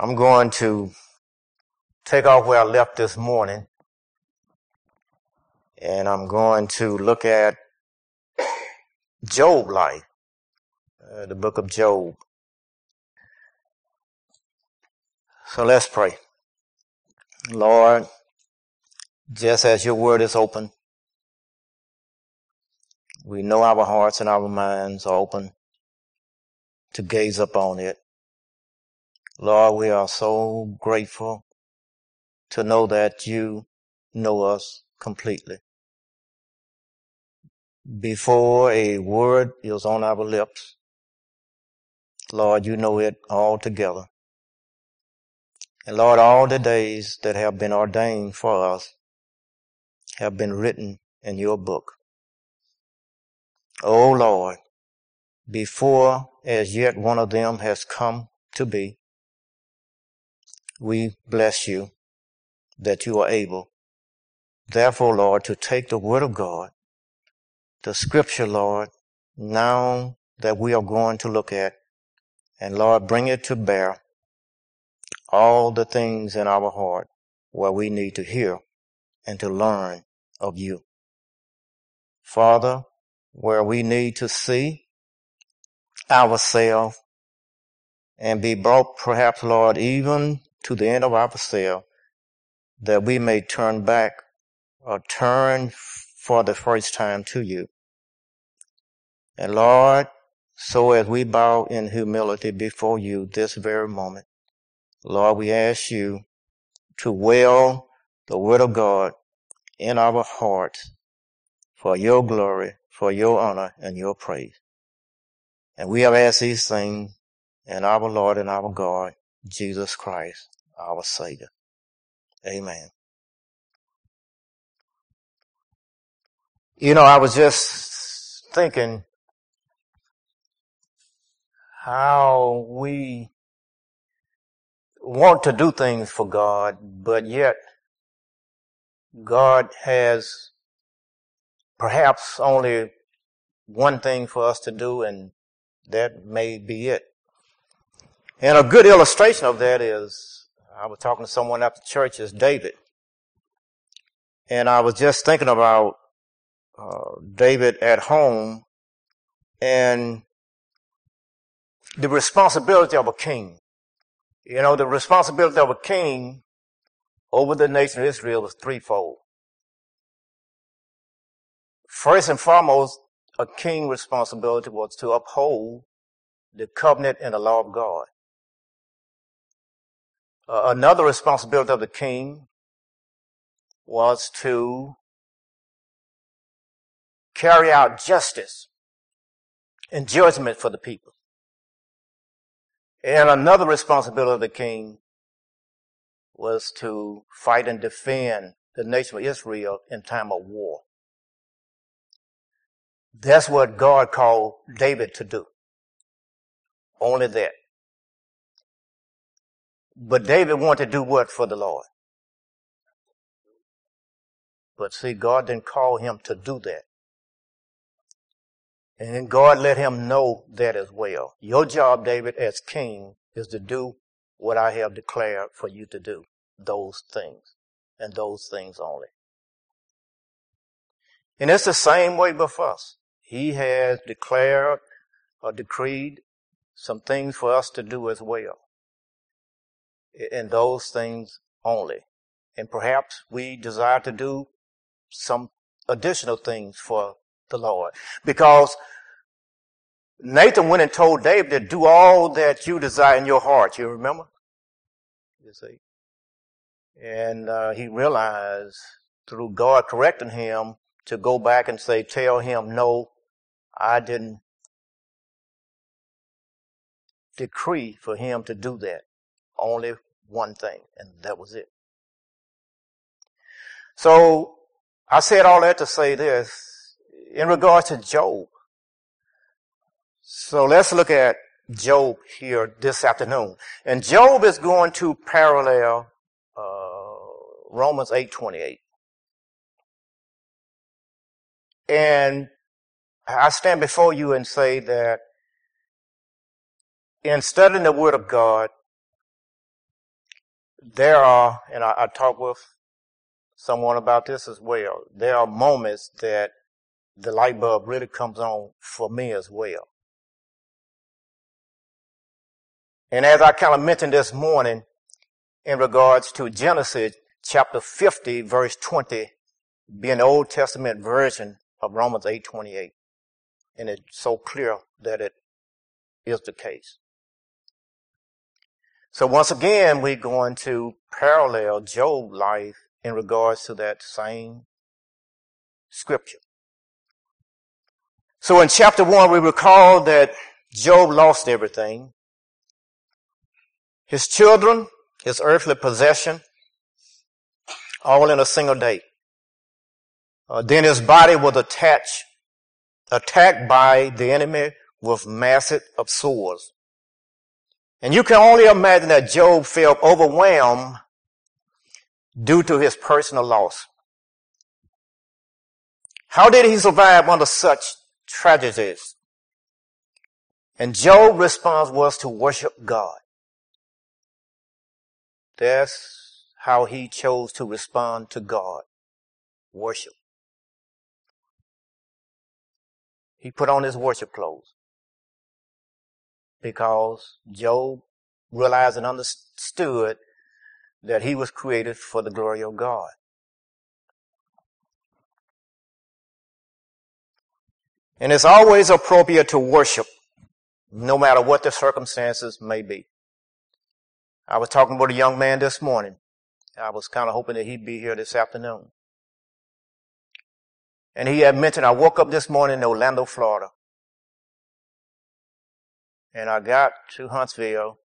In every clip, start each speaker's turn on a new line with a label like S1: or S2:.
S1: I'm going to take off where I left this morning and I'm going to look at Job life, uh, the book of Job. So let's pray. Lord, just as your word is open, we know our hearts and our minds are open to gaze upon it. Lord, we are so grateful to know that you know us completely. Before a word is on our lips, Lord, you know it all together. And Lord, all the days that have been ordained for us have been written in your book. Oh Lord, before as yet one of them has come to be, we bless you that you are able. Therefore, Lord, to take the word of God, the scripture, Lord, now that we are going to look at, and Lord, bring it to bear all the things in our heart where we need to hear and to learn of you. Father, where we need to see ourselves and be brought perhaps, Lord, even to the end of ourselves, that we may turn back or turn for the first time to you. And Lord, so as we bow in humility before you this very moment, Lord, we ask you to will the word of God in our hearts for your glory, for your honor, and your praise. And we have asked these things in our Lord and our God, Jesus Christ, our Savior. Amen. You know, I was just thinking how we want to do things for God, but yet God has perhaps only one thing for us to do and that may be it. And a good illustration of that is, I was talking to someone after church, is David. And I was just thinking about uh, David at home and the responsibility of a king. You know, the responsibility of a king over the nation of Israel was threefold. First and foremost, a king's responsibility was to uphold the covenant and the law of God. Uh, another responsibility of the king was to carry out justice and judgment for the people. And another responsibility of the king was to fight and defend the nation of Israel in time of war. That's what God called David to do. Only that. But David wanted to do what for the Lord? But see, God didn't call him to do that. And then God let him know that as well. Your job, David, as king, is to do what I have declared for you to do. Those things. And those things only. And it's the same way with us. He has declared or decreed some things for us to do as well. And those things only. And perhaps we desire to do some additional things for the Lord. Because Nathan went and told David to do all that you desire in your heart. You remember? You see. And uh, he realized through God correcting him to go back and say, tell him, no, I didn't decree for him to do that. Only one thing, and that was it. So I said all that to say this in regards to Job. So let's look at Job here this afternoon. And Job is going to parallel uh, Romans 8:28. And I stand before you and say that in studying the Word of God, there are, and I, I talked with someone about this as well. There are moments that the light bulb really comes on for me as well. And as I kind of mentioned this morning in regards to Genesis chapter 50 verse 20 being the Old Testament version of Romans 8:28. And it's so clear that it is the case. So once again, we're going to parallel Job's life in regards to that same scripture. So in chapter one, we recall that Job lost everything. His children, his earthly possession, all in a single day. Uh, then his body was attached, attacked by the enemy with massive of sores. And you can only imagine that Job felt overwhelmed due to his personal loss. How did he survive under such tragedies? And Job's response was to worship God. That's how he chose to respond to God. Worship. He put on his worship clothes because Job realized and understood that he was created for the glory of God. And it's always appropriate to worship, no matter what the circumstances may be. I was talking with a young man this morning. I was kind of hoping that he'd be here this afternoon. And he had mentioned, I woke up this morning in Orlando, Florida. And I got to Huntsville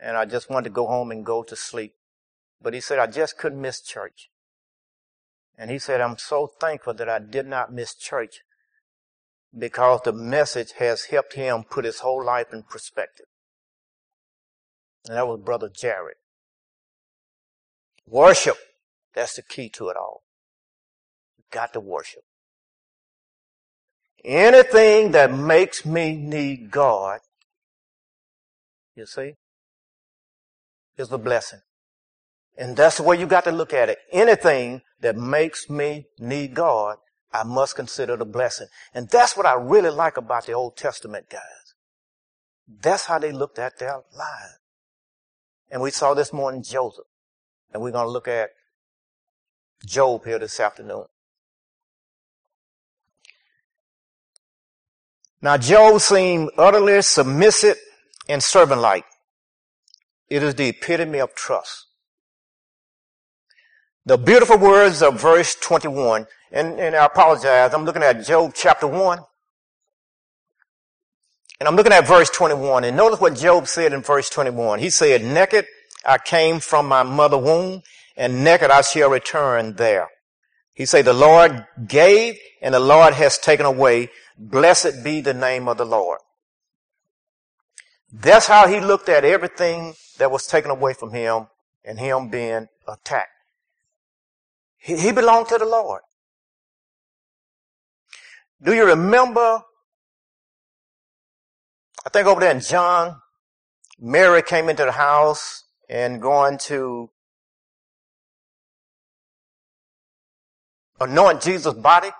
S1: and I just wanted to go home and go to sleep. But he said, I just couldn't miss church. And he said, I'm so thankful that I did not miss church because the message has helped him put his whole life in perspective. And that was Brother Jared. Worship. That's the key to it all. You've got to worship. Anything that makes me need God, you see, is a blessing. And that's the way you got to look at it. Anything that makes me need God, I must consider the blessing. And that's what I really like about the Old Testament guys. That's how they looked at their lives. And we saw this morning Joseph. And we're going to look at Job here this afternoon. Now Job seemed utterly submissive and servant-like. It is the epitome of trust. The beautiful words of verse 21, and, and I apologize, I'm looking at Job chapter 1. And I'm looking at verse 21, and notice what Job said in verse 21. He said, Naked I came from my mother womb, and naked I shall return there. He said, The Lord gave, and the Lord has taken away. Blessed be the name of the Lord. That's how he looked at everything that was taken away from him and him being attacked. He, he belonged to the Lord. Do you remember? I think over there in John, Mary came into the house and going to anoint Jesus' body.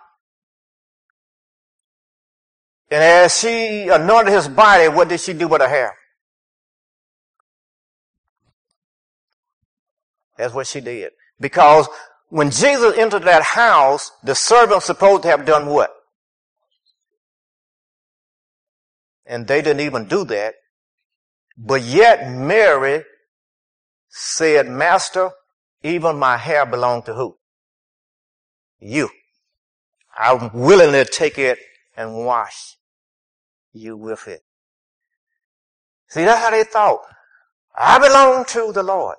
S1: And as she anointed his body, what did she do with her hair? That's what she did. Because when Jesus entered that house, the servant supposed to have done what? And they didn't even do that. But yet Mary said, Master, even my hair belonged to who? You. I'm willing to take it and wash you with it. See, that's how they thought. I belong to the Lord.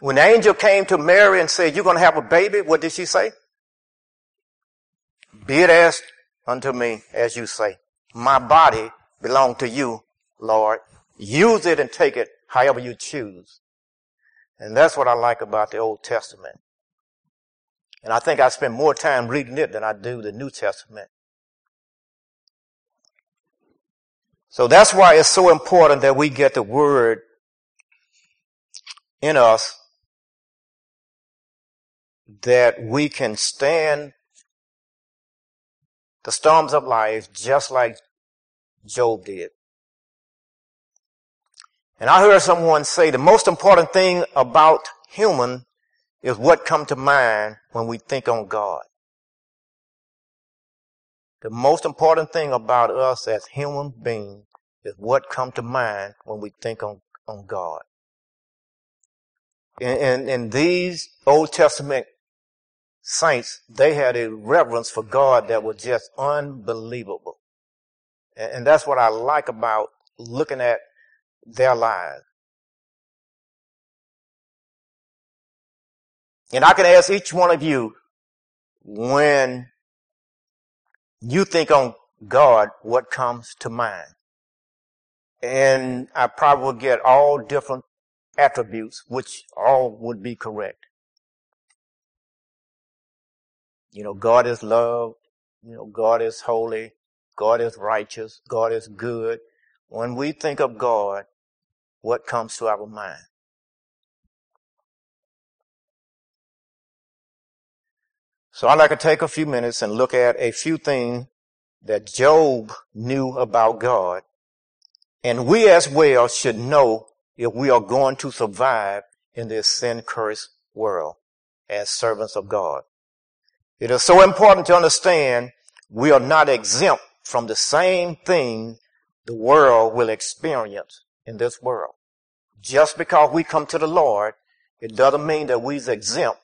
S1: When the angel came to Mary and said, you're going to have a baby, what did she say? Be it as unto me as you say. My body belongs to you, Lord. Use it and take it however you choose. And that's what I like about the Old Testament. And I think I spend more time reading it than I do the New Testament. So that's why it's so important that we get the word in us that we can stand the storms of life just like Job did. And I heard someone say the most important thing about human is what come to mind when we think on God. The most important thing about us as human beings is what come to mind when we think on, on God. And, in, in these Old Testament saints, they had a reverence for God that was just unbelievable. And, and that's what I like about looking at their lives. And I can ask each one of you when you think on God, what comes to mind? And I probably get all different attributes, which all would be correct. You know, God is love. You know, God is holy. God is righteous. God is good. When we think of God, what comes to our mind? So I'd like to take a few minutes and look at a few things that Job knew about God. And we as well should know if we are going to survive in this sin cursed world as servants of God. It is so important to understand we are not exempt from the same thing the world will experience in this world. Just because we come to the Lord, it doesn't mean that we're exempt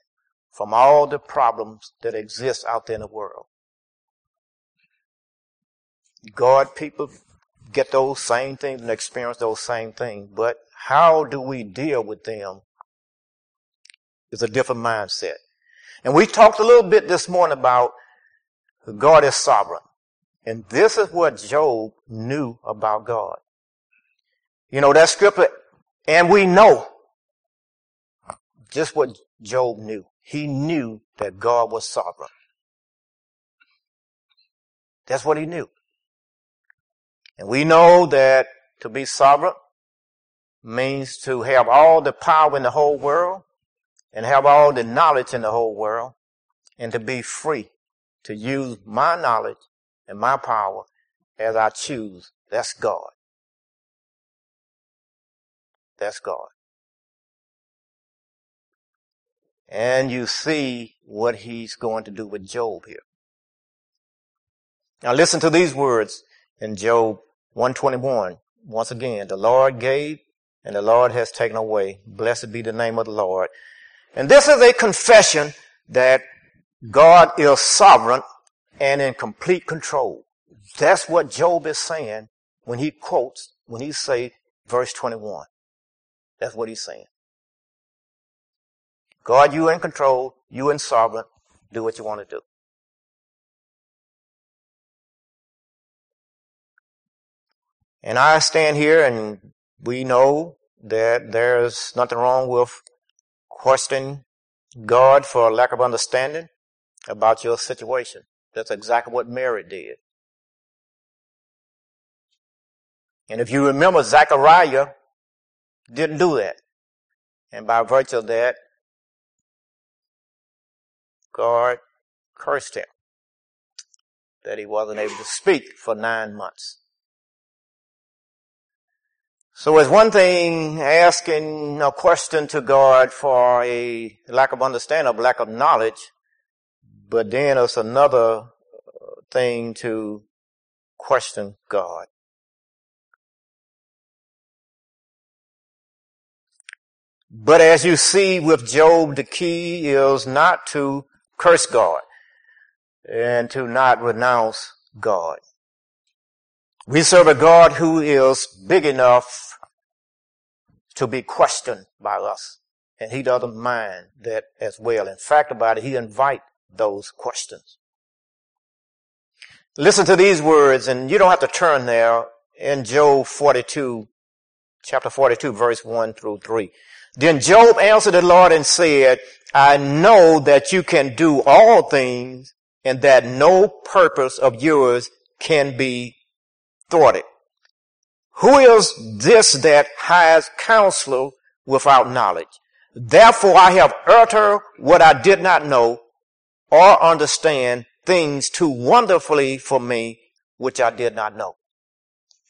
S1: from all the problems that exist out there in the world. God people get those same things and experience those same things, but how do we deal with them is a different mindset. And we talked a little bit this morning about God is sovereign. And this is what Job knew about God. You know, that scripture, and we know just what Job knew. He knew that God was sovereign. That's what he knew. And we know that to be sovereign means to have all the power in the whole world and have all the knowledge in the whole world and to be free to use my knowledge and my power as I choose. That's God. That's God. And you see what he's going to do with Job here. Now listen to these words in Job 121. Once again, the Lord gave and the Lord has taken away. Blessed be the name of the Lord. And this is a confession that God is sovereign and in complete control. That's what Job is saying when he quotes, when he say verse 21. That's what he's saying. God, you in control, you in sovereign, do what you want to do. And I stand here and we know that there's nothing wrong with questioning God for a lack of understanding about your situation. That's exactly what Mary did. And if you remember, Zechariah didn't do that. And by virtue of that, God cursed him that he wasn't able to speak for nine months. So it's one thing asking a question to God for a lack of understanding, lack of knowledge, but then it's another thing to question God. But as you see with Job, the key is not to curse God and to not renounce God. We serve a God who is big enough to be questioned by us. And he doesn't mind that as well. In fact about it, he invite those questions. Listen to these words, and you don't have to turn there in Job 42, chapter 42, verse 1 through 3. Then Job answered the Lord and said, I know that you can do all things and that no purpose of yours can be thwarted. Who is this that has counsel without knowledge? Therefore I have uttered what I did not know or understand things too wonderfully for me which I did not know.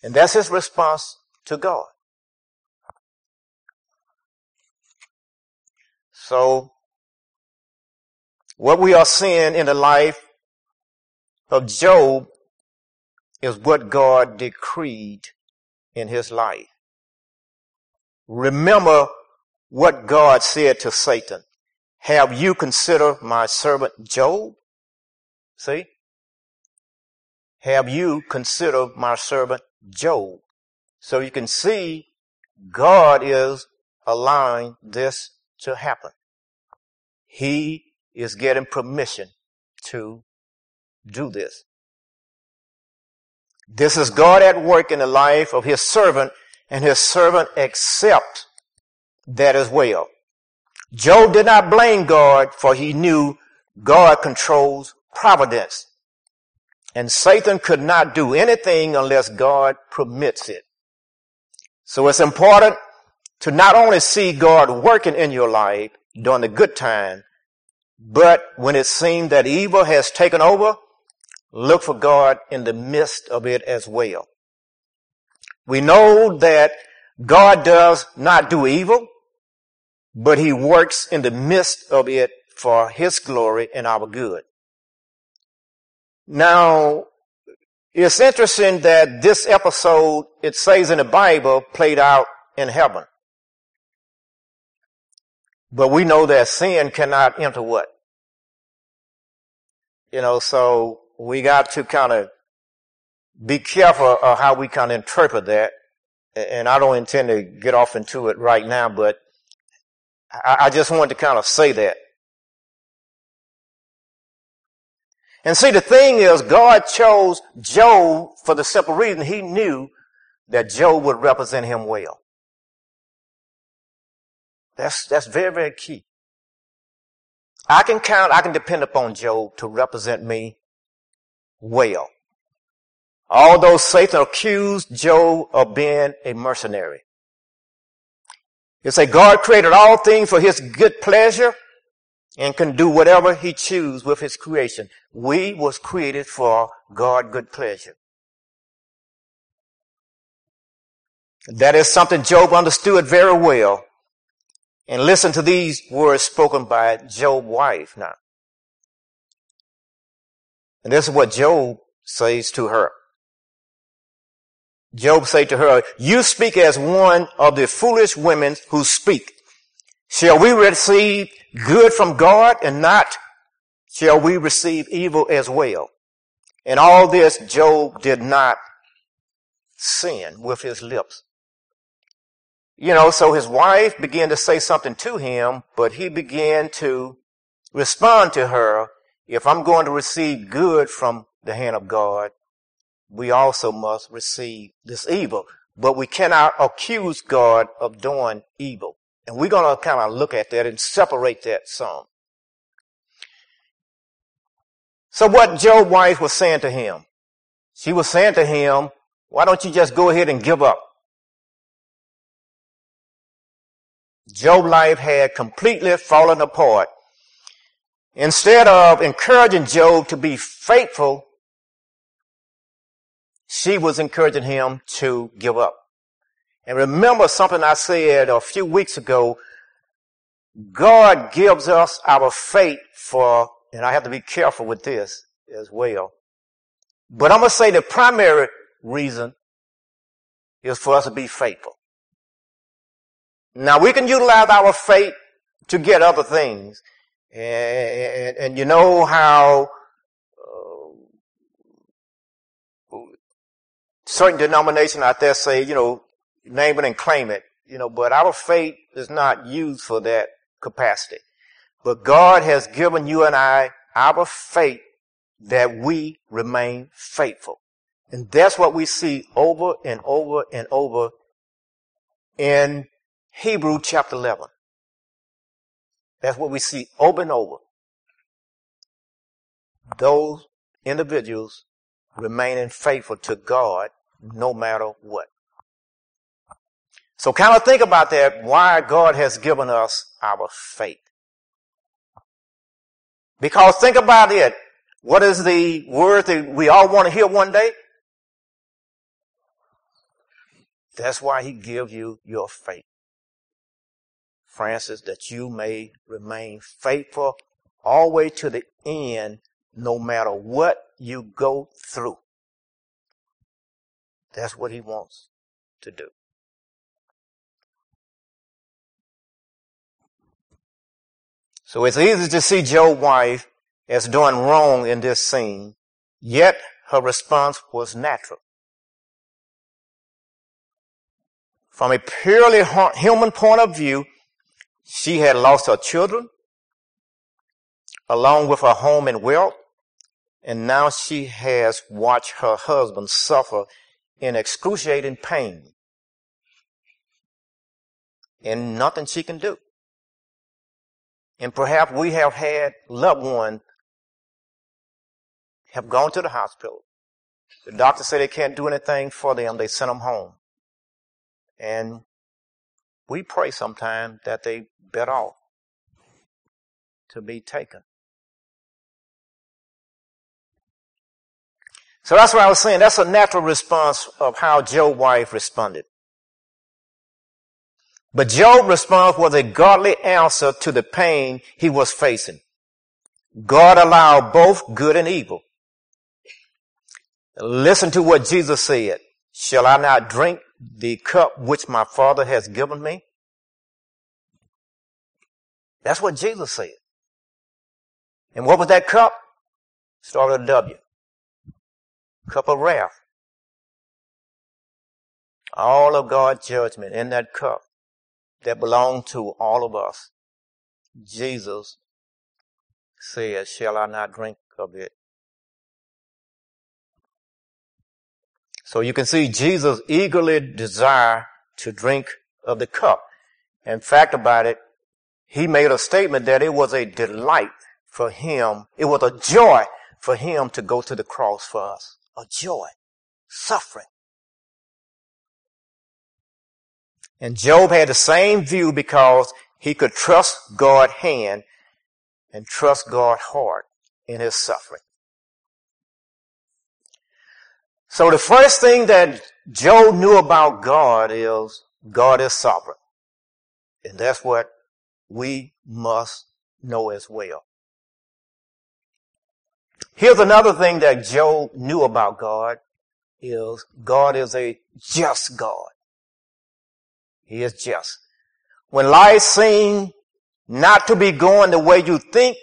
S1: And that's his response to God. So, what we are seeing in the life of Job is what God decreed in his life. Remember what God said to Satan. Have you considered my servant Job? See? Have you considered my servant Job? So you can see God is allowing this to happen. He is getting permission to do this. This is God at work in the life of his servant and his servant accepts that as well. Job did not blame God for he knew God controls providence. And Satan could not do anything unless God permits it. So it's important to not only see God working in your life during the good time, but when it seems that evil has taken over, look for God in the midst of it as well. We know that God does not do evil, but he works in the midst of it for his glory and our good. Now, it's interesting that this episode, it says in the Bible, played out in heaven. But we know that sin cannot enter what? You know, so we got to kind of be careful of how we kind of interpret that. And I don't intend to get off into it right now, but I, just wanted to kind of say that. And see, the thing is, God chose Job for the simple reason he knew that Job would represent him well. That's, that's very, very key. I can count, I can depend upon Job to represent me well. Although Satan accused Job of being a mercenary. He said God created all things for his good pleasure and can do whatever he chooses with his creation. We was created for God good pleasure. That is something Job understood very well. And listen to these words spoken by Job's wife now. And this is what Job says to her. Job said to her, you speak as one of the foolish women who speak. Shall we receive good from God and not shall we receive evil as well? And all this Job did not sin with his lips. You know, so his wife began to say something to him, but he began to respond to her if I'm going to receive good from the hand of God, we also must receive this evil. But we cannot accuse God of doing evil. And we're going to kind of look at that and separate that some. So what Job's wife was saying to him, she was saying to him, why don't you just go ahead and give up? Job's life had completely fallen apart Instead of encouraging Job to be faithful, she was encouraging him to give up. And remember something I said a few weeks ago. God gives us our faith for, and I have to be careful with this as well. But I'm going to say the primary reason is for us to be faithful. Now we can utilize our faith to get other things. And, and, you know how uh, certain denominations out there say, you know, name it and claim it, you know, but our faith is not used for that capacity. But God has given you and I our faith that we remain faithful. And that's what we see over and over and over in Hebrew chapter 11. That's what we see over and over. Those individuals remaining faithful to God no matter what. So kind of think about that, why God has given us our faith. Because think about it. What is the word that we all want to hear one day? That's why he gives you your faith. Francis, that you may remain faithful all the way to the end, no matter what you go through. That's what he wants to do. So it's easy to see Job's wife as doing wrong in this scene, yet her response was natural. From a purely human point of view, she had lost her children, along with her home and wealth, and now she has watched her husband suffer in excruciating pain. And nothing she can do. And perhaps we have had loved ones have gone to the hospital. The doctor said they can't do anything for them. They sent them home. And we pray sometimes that they better off to be taken. So that's what I was saying. That's a natural response of how Job's wife responded. But Job's response was a godly answer to the pain he was facing. God allowed both good and evil. Listen to what Jesus said. Shall I not drink the cup which my father has given me? That's what Jesus said. And what was that cup? Started a W cup of wrath. All of God's judgment in that cup that belonged to all of us. Jesus said, shall I not drink of it? So you can see Jesus eagerly desire to drink of the cup. In fact about it, he made a statement that it was a delight for him. It was a joy for him to go to the cross for us. A joy, suffering. And Job had the same view because he could trust God's hand and trust God's heart in his suffering. So the first thing that Job knew about God is God is sovereign. And that's what we must know as well. Here's another thing that Job knew about God is God is a just God. He is just. When life seems not to be going the way you think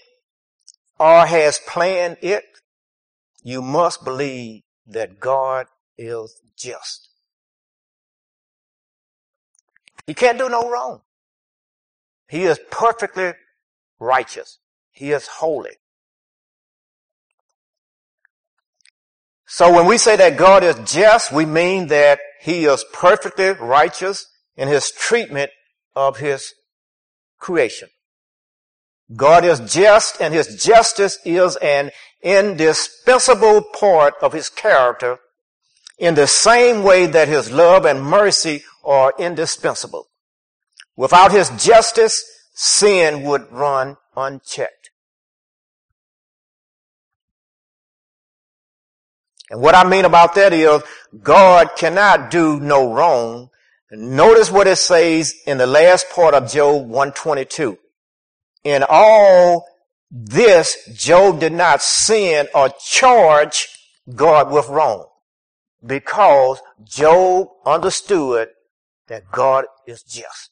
S1: or has planned it, you must believe that God is just. He can't do no wrong. He is perfectly righteous. He is holy. So when we say that God is just, we mean that he is perfectly righteous in his treatment of his creation. God is just and his justice is an indispensable part of his character in the same way that his love and mercy are indispensable. Without his justice, sin would run unchecked. And what I mean about that is God cannot do no wrong. Notice what it says in the last part of Job 122. In all this, Job did not sin or charge God with wrong because Job understood that God is just.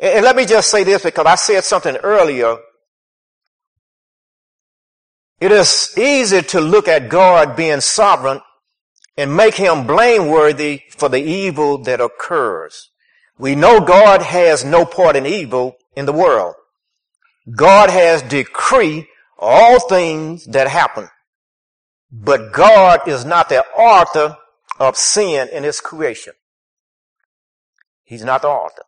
S1: And let me just say this because I said something earlier it is easy to look at God being sovereign and make him blameworthy for the evil that occurs. We know God has no part in evil in the world. God has decreed all things that happen. But God is not the author of sin in his creation. He's not the author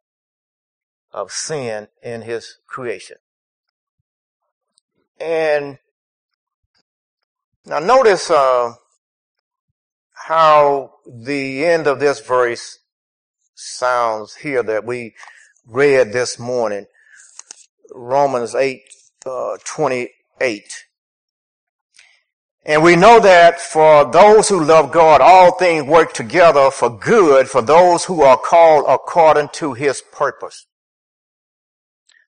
S1: of sin in his creation. And now notice uh, how the end of this verse sounds here that we read this morning. Romans 8, uh, 28. And we know that for those who love God, all things work together for good for those who are called according to his purpose.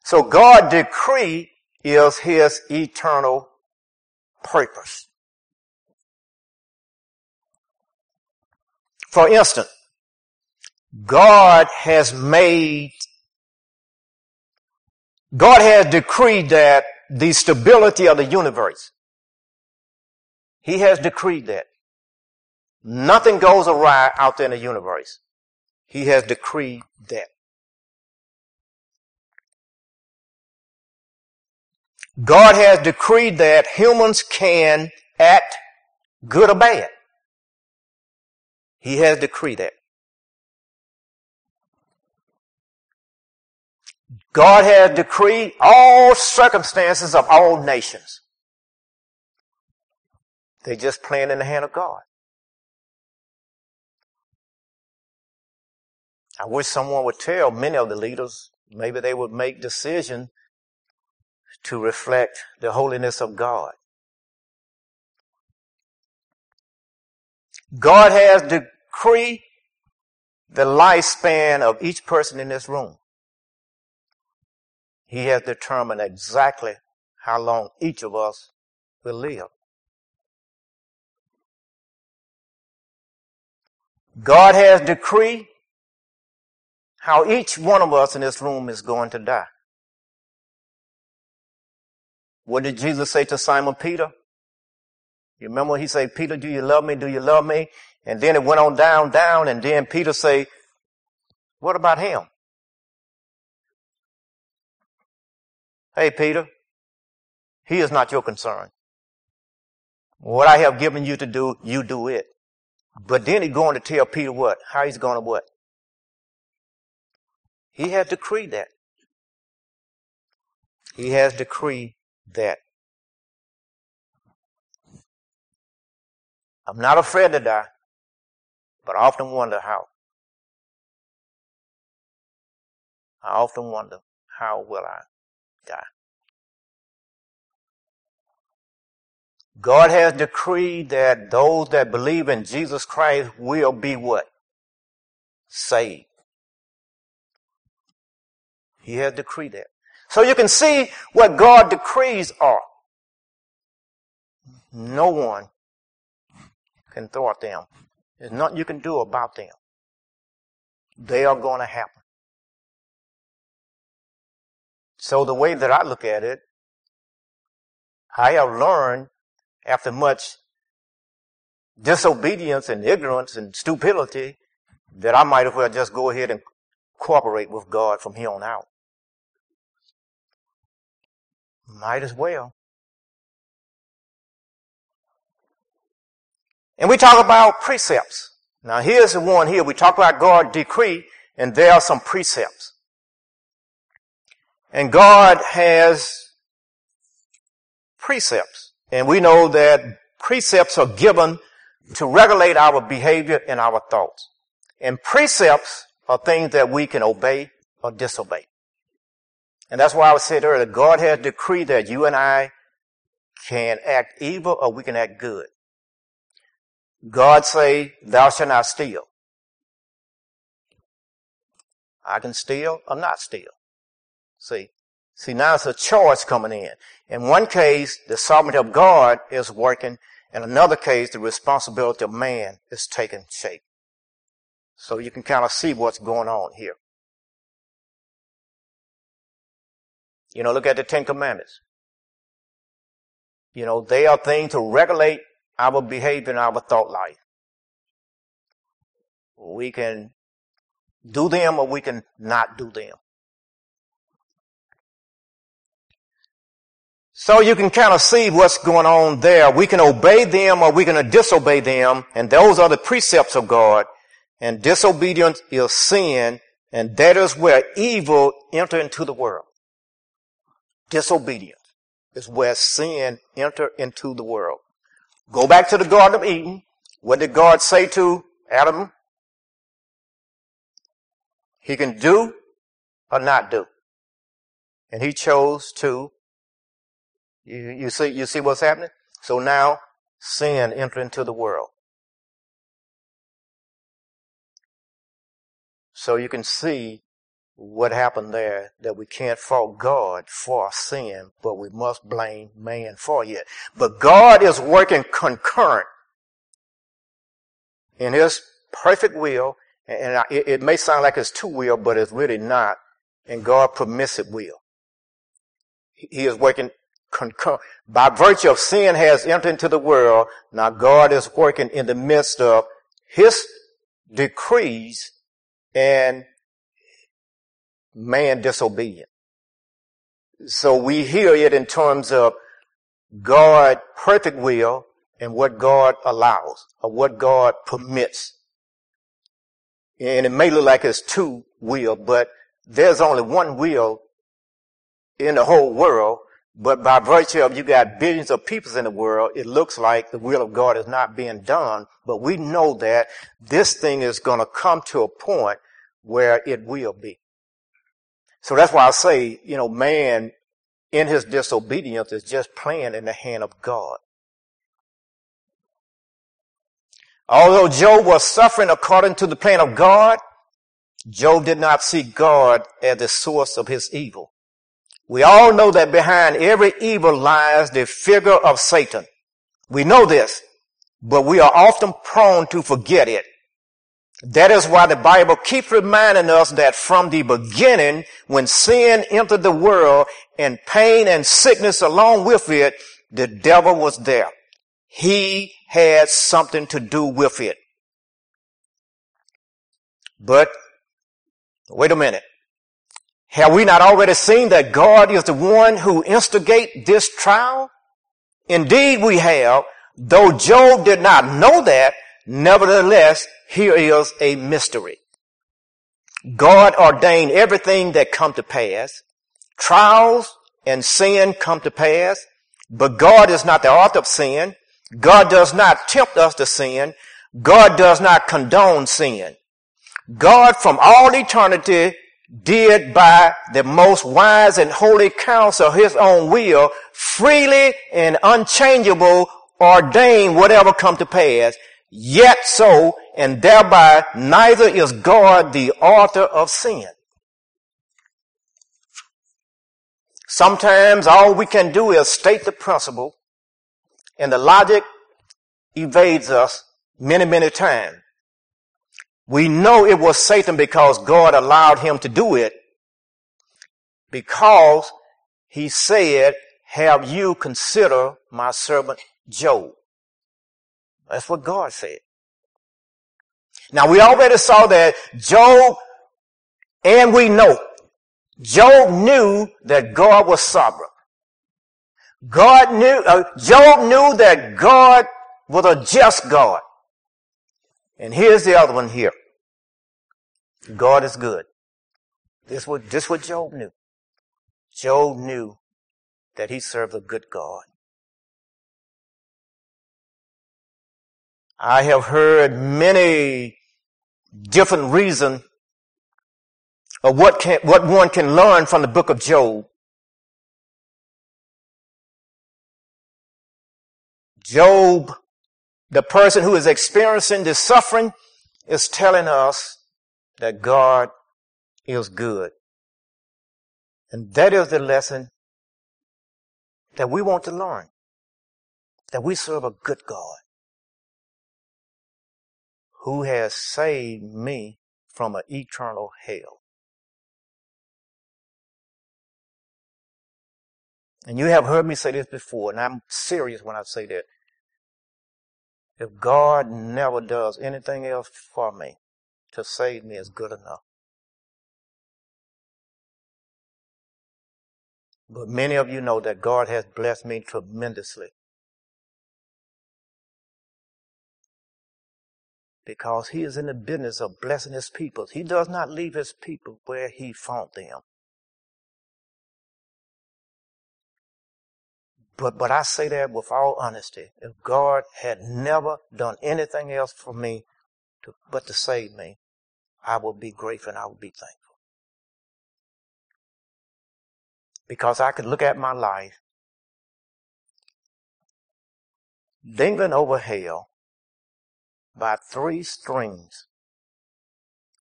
S1: So God decree is his eternal purpose. For instance, God has made, God has decreed that the stability of the universe he has decreed that. Nothing goes awry out there in the universe. He has decreed that. God has decreed that humans can act good or bad. He has decreed that. God has decreed all circumstances of all nations. They're just playing in the hand of God. I wish someone would tell many of the leaders, maybe they would make decisions to reflect the holiness of God. God has decreed the lifespan of each person in this room. He has determined exactly how long each of us will live. God has decreed how each one of us in this room is going to die. What did Jesus say to Simon Peter? You remember he said, Peter, do you love me? Do you love me? And then it went on down, down, and then Peter say, what about him? Hey, Peter, he is not your concern. What I have given you to do, you do it. But then he's going to tell Peter what? How he's going to what? He has decreed that. He has decreed that. I'm not afraid to die, but I often wonder how. I often wonder, how will I die? God has decreed that those that believe in Jesus Christ will be what? Saved. He has decreed that. So you can see what God decrees are. No one can thwart them. There's nothing you can do about them. They are going to happen. So the way that I look at it, I have learned after much disobedience and ignorance and stupidity that I might as well just go ahead and cooperate with God from here on out. Might as well. And we talk about precepts. Now here's the one here. We talk about God decree and there are some precepts. And God has precepts. And we know that precepts are given to regulate our behavior and our thoughts. And precepts are things that we can obey or disobey. And that's why I said earlier, God has decreed that you and I can act evil or we can act good. God say, thou shalt not steal. I can steal or not steal. See? See, now it's a choice coming in. In one case, the sovereignty of God is working. In another case, the responsibility of man is taking shape. So you can kind of see what's going on here. You know, look at the Ten Commandments. You know, they are things to regulate our behavior and our thought life. We can do them or we can not do them. So you can kind of see what's going on there. We can obey them or we can disobey them. And those are the precepts of God. And disobedience is sin. And that is where evil enter into the world. Disobedience is where sin enter into the world. Go back to the Garden of Eden. What did God say to Adam? He can do or not do. And he chose to. You, you see, you see what's happening? So now sin entered into the world. So you can see what happened there that we can't fault God for sin, but we must blame man for it. But God is working concurrent in his perfect will, and it, may sound like it's two will, but it's really not, and God permissive will. He is working concurrent. By virtue of sin has entered into the world, now God is working in the midst of his decrees and man disobedient. So we hear it in terms of God perfect will and what God allows or what God permits. And it may look like it's two will, but there's only one will in the whole world. But by virtue of you got billions of people in the world, it looks like the will of God is not being done. But we know that this thing is going to come to a point where it will be. So that's why I say, you know, man in his disobedience is just playing in the hand of God. Although Job was suffering according to the plan of God, Job did not see God as the source of his evil. We all know that behind every evil lies the figure of Satan. We know this, but we are often prone to forget it. That is why the Bible keeps reminding us that from the beginning, when sin entered the world and pain and sickness along with it, the devil was there. He had something to do with it. But, wait a minute. Have we not already seen that God is the one who instigate this trial? Indeed we have. Though Job did not know that, nevertheless, here is a mystery. God ordained everything that come to pass. Trials and sin come to pass, but God is not the author of sin. God does not tempt us to sin. God does not condone sin. God from all eternity did by the most wise and holy counsel his own will freely and unchangeable ordain whatever come to pass. Yet so, and thereby neither is God the author of sin. Sometimes all we can do is state the principle and the logic evades us many, many times. We know it was Satan because God allowed him to do it because he said, have you consider my servant Job? That's what God said. Now we already saw that Job, and we know, Job knew that God was sovereign. God knew, uh, Job knew that God was a just God. And here's the other one here. God is good. This what, this what Job knew. Job knew that he served a good God. I have heard many different reasons of what can, what one can learn from the book of Job. Job, the person who is experiencing this suffering, is telling us that God is good. And that is the lesson that we want to learn. That we serve a good God who has saved me from an eternal hell. And you have heard me say this before, and I'm serious when I say that. If God never does anything else for me to save me is good enough. But many of you know that God has blessed me tremendously. Because he is in the business of blessing his people. He does not leave his people where he found them. But, but I say that with all honesty. If God had never done anything else for me to, but to save me, I would be grateful and I would be thankful. Because I could look at my life dangling over hell by three strings,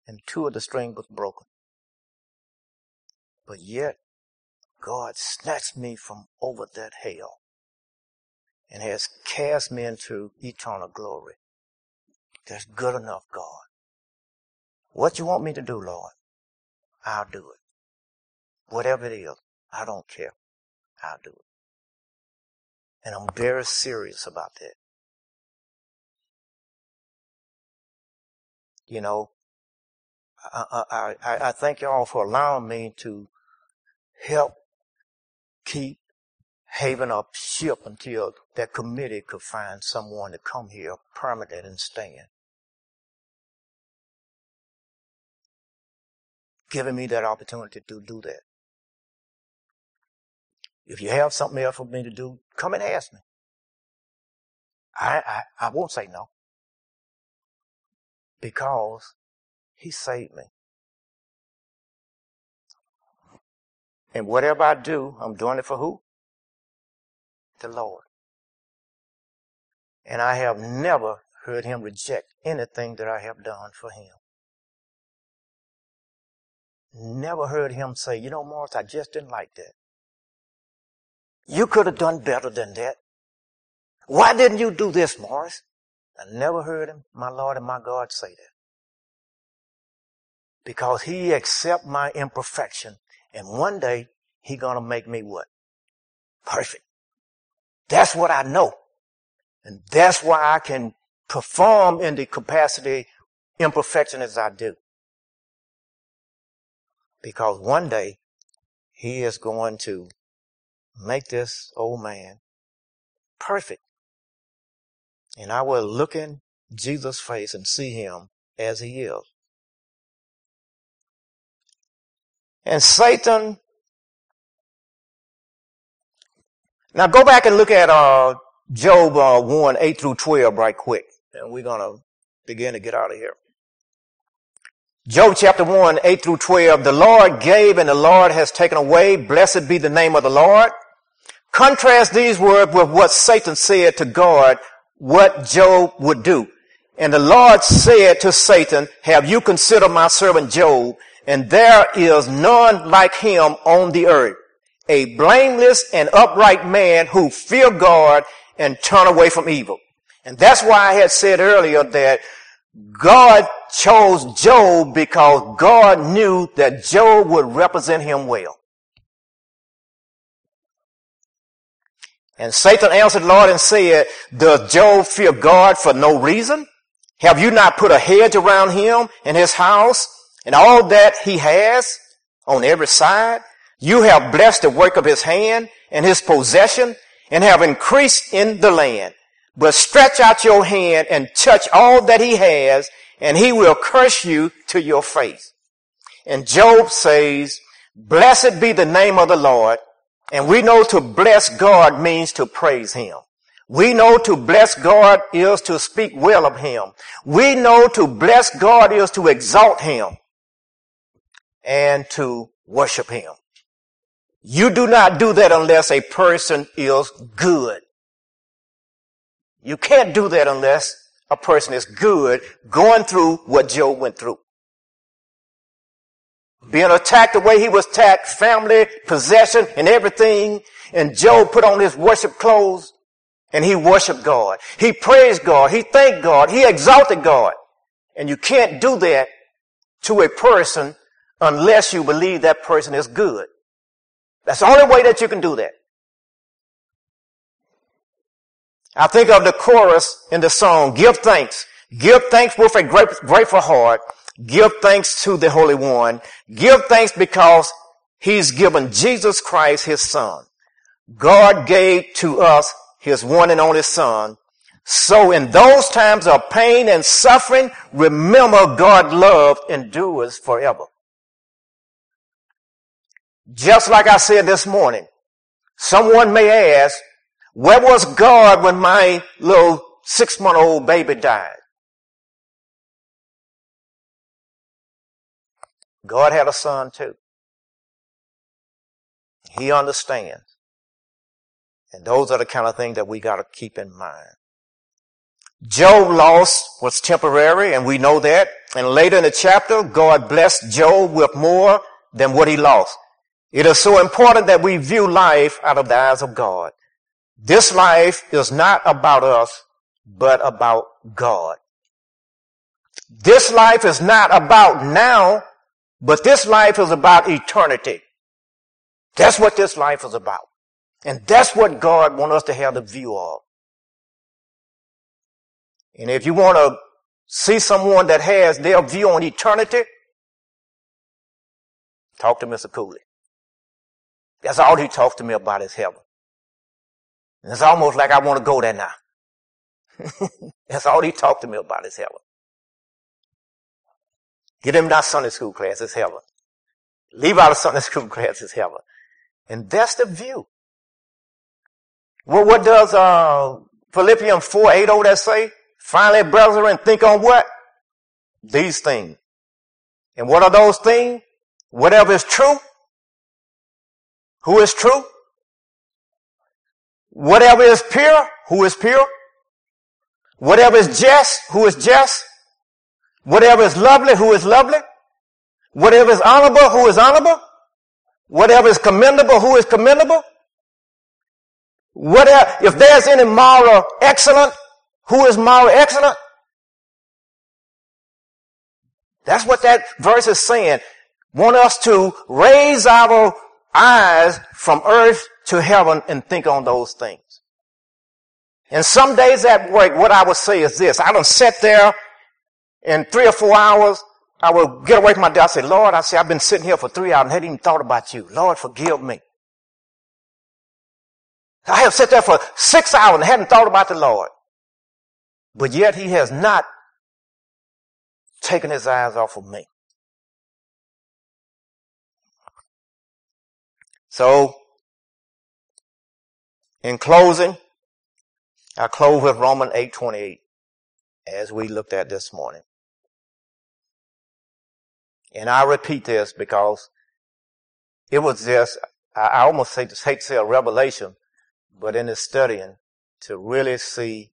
S1: and two of the strings was broken. But yet, God snatched me from over that hell and has cast me into eternal glory. That's good enough, God. What you want me to do, Lord, I'll do it. Whatever it is, I don't care. I'll do it. And I'm very serious about that. You know, I, I, I, I thank y'all for allowing me to help keep Haven up ship until that committee could find someone to come here permanent and stand. Giving me that opportunity to do that. If you have something else for me to do, come and ask me. I, I, I won't say no. Because he saved me. And whatever I do, I'm doing it for who? The Lord. And I have never heard him reject anything that I have done for him. Never heard him say, you know, Morris, I just didn't like that. You could have done better than that. Why didn't you do this, Morris? I never heard him, my Lord and my God, say that. Because he accept my imperfection. And one day, he gonna make me what? Perfect. That's what I know. And that's why I can perform in the capacity imperfection as I do. Because one day, he is going to make this old man perfect. And I will look in Jesus' face and see him as he is. And Satan, now go back and look at uh, Job uh, 1, 8 through 12 right quick. And we're going to begin to get out of here. Job chapter 1, 8 through 12. The Lord gave and the Lord has taken away. Blessed be the name of the Lord. Contrast these words with what Satan said to God, what Job would do. And the Lord said to Satan, have you considered my servant Job? And there is none like him on the earth. A blameless and upright man who fear God and turn away from evil. And that's why I had said earlier that God chose Job because God knew that Job would represent him well. And Satan answered the Lord and said, does Job fear God for no reason? Have you not put a hedge around him and his house and all that he has on every side? You have blessed the work of his hand and his possession and have increased in the land. But stretch out your hand and touch all that he has and he will curse you to your face. And Job says, blessed be the name of the Lord and we know to bless God means to praise Him. We know to bless God is to speak well of Him. We know to bless God is to exalt Him and to worship Him. You do not do that unless a person is good. You can't do that unless a person is good going through what Job went through being attacked the way he was attacked, family, possession, and everything. And Job put on his worship clothes and he worshiped God. He praised God. He thanked God. He exalted God. And you can't do that to a person unless you believe that person is good. That's the only way that you can do that. I think of the chorus in the song, give thanks. Give thanks with a grateful heart Give thanks to the Holy One. Give thanks because He's given Jesus Christ His Son. God gave to us His one and only Son. So in those times of pain and suffering, remember God love endures forever. Just like I said this morning, someone may ask, Where was God when my little six month old baby died? God had a son too. He understands. And those are the kind of things that we got to keep in mind. Job loss was temporary, and we know that. And later in the chapter, God blessed Job with more than what he lost. It is so important that we view life out of the eyes of God. This life is not about us, but about God. This life is not about now, but this life is about eternity. That's what this life is about. And that's what God wants us to have the view of. And if you want to see someone that has their view on eternity, talk to Mr. Cooley. That's all he talks to me about is heaven. And it's almost like I want to go there now. That's all he talked to me about is heaven. Get him that Sunday school class, it's heaven. Leave out of Sunday school class, it's heaven. And that's the view. Well, what does uh, Philippians 4, 8 over there say? Finally, brethren, think on what? These things. And what are those things? Whatever is true. Who is true? Whatever is pure. Who is pure? Whatever is just. Who is just? Whatever is lovely. Who is lovely? Whatever is honorable. Who is honorable? Whatever is commendable. Who is commendable? Whatever, if there's any moral excellent, who is moral excellent? That's what that verse is saying. Want us to raise our eyes from earth to heaven and think on those things. And some days at work, what I would say is this. I don't sit there in three or four hours. I will get away from my desk. I say, Lord, I say, I've been sitting here for three hours and hadn't even thought about you. Lord, forgive me. I have sat there for six hours and hadn't thought about the Lord. But yet he has not taken his eyes off of me. So, in closing, I close with Romans 8:28 as we looked at this morning. And I repeat this because it was just, I almost to, hate to say a revelation, but in the studying to really see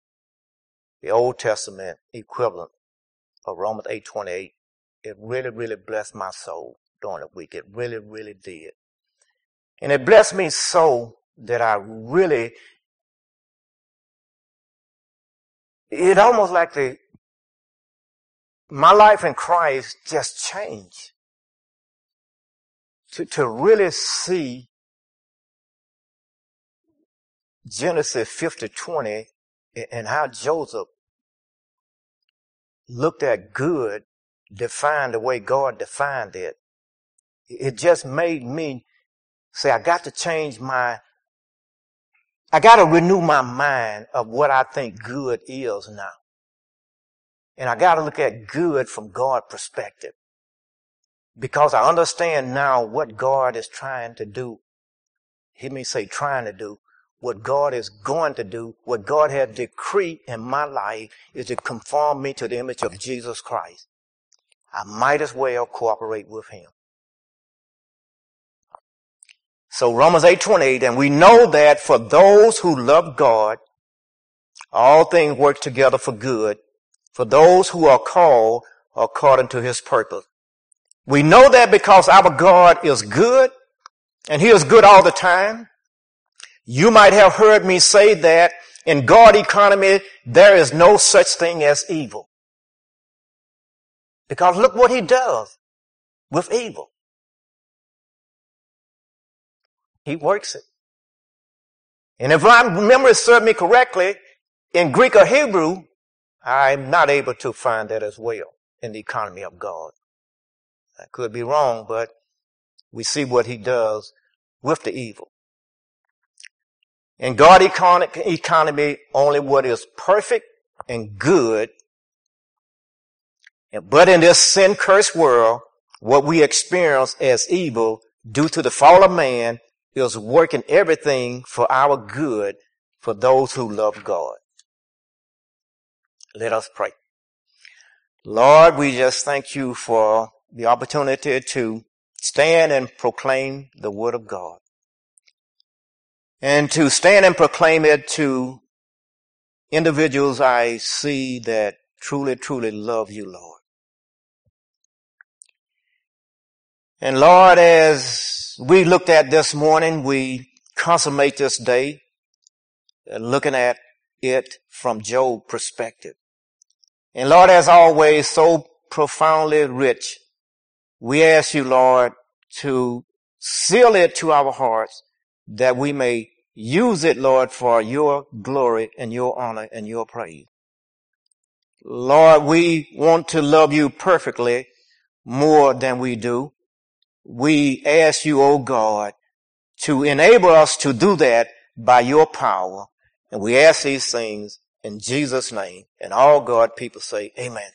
S1: the Old Testament equivalent of Romans 8:28, it really, really blessed my soul during the week. It really, really did. And it blessed me so that I really, it almost like the, my life in Christ just changed. To, to really see Genesis 50, 20 and how Joseph looked at good defined the way God defined it. It just made me say, I got to change my, I got to renew my mind of what I think good is now. And I got to look at good from God's perspective. Because I understand now what God is trying to do. Hear me say trying to do what God is going to do, what God has decreed in my life is to conform me to the image of Jesus Christ. I might as well cooperate with him. So Romans 8:28 and we know that for those who love God all things work together for good for those who are called according to his purpose. We know that because our God is good and he is good all the time. You might have heard me say that in God economy, there is no such thing as evil. Because look what he does with evil. He works it. And if my memory serves me correctly, in Greek or Hebrew, I'm not able to find that as well in the economy of God. I could be wrong, but we see what he does with the evil. In God economy, only what is perfect and good. But in this sin cursed world, what we experience as evil due to the fall of man is working everything for our good for those who love God. Let us pray. Lord, we just thank you for the opportunity to stand and proclaim the word of God. And to stand and proclaim it to individuals I see that truly, truly love you, Lord. And Lord, as we looked at this morning, we consummate this day uh, looking at it from Job perspective. And Lord, as always, so profoundly rich, we ask you, Lord, to seal it to our hearts that we may use it, Lord, for your glory and your honor and your praise. Lord, we want to love you perfectly more than we do. We ask you, oh God, to enable us to do that by your power. And we ask these things in Jesus' name. And all God people say, Amen.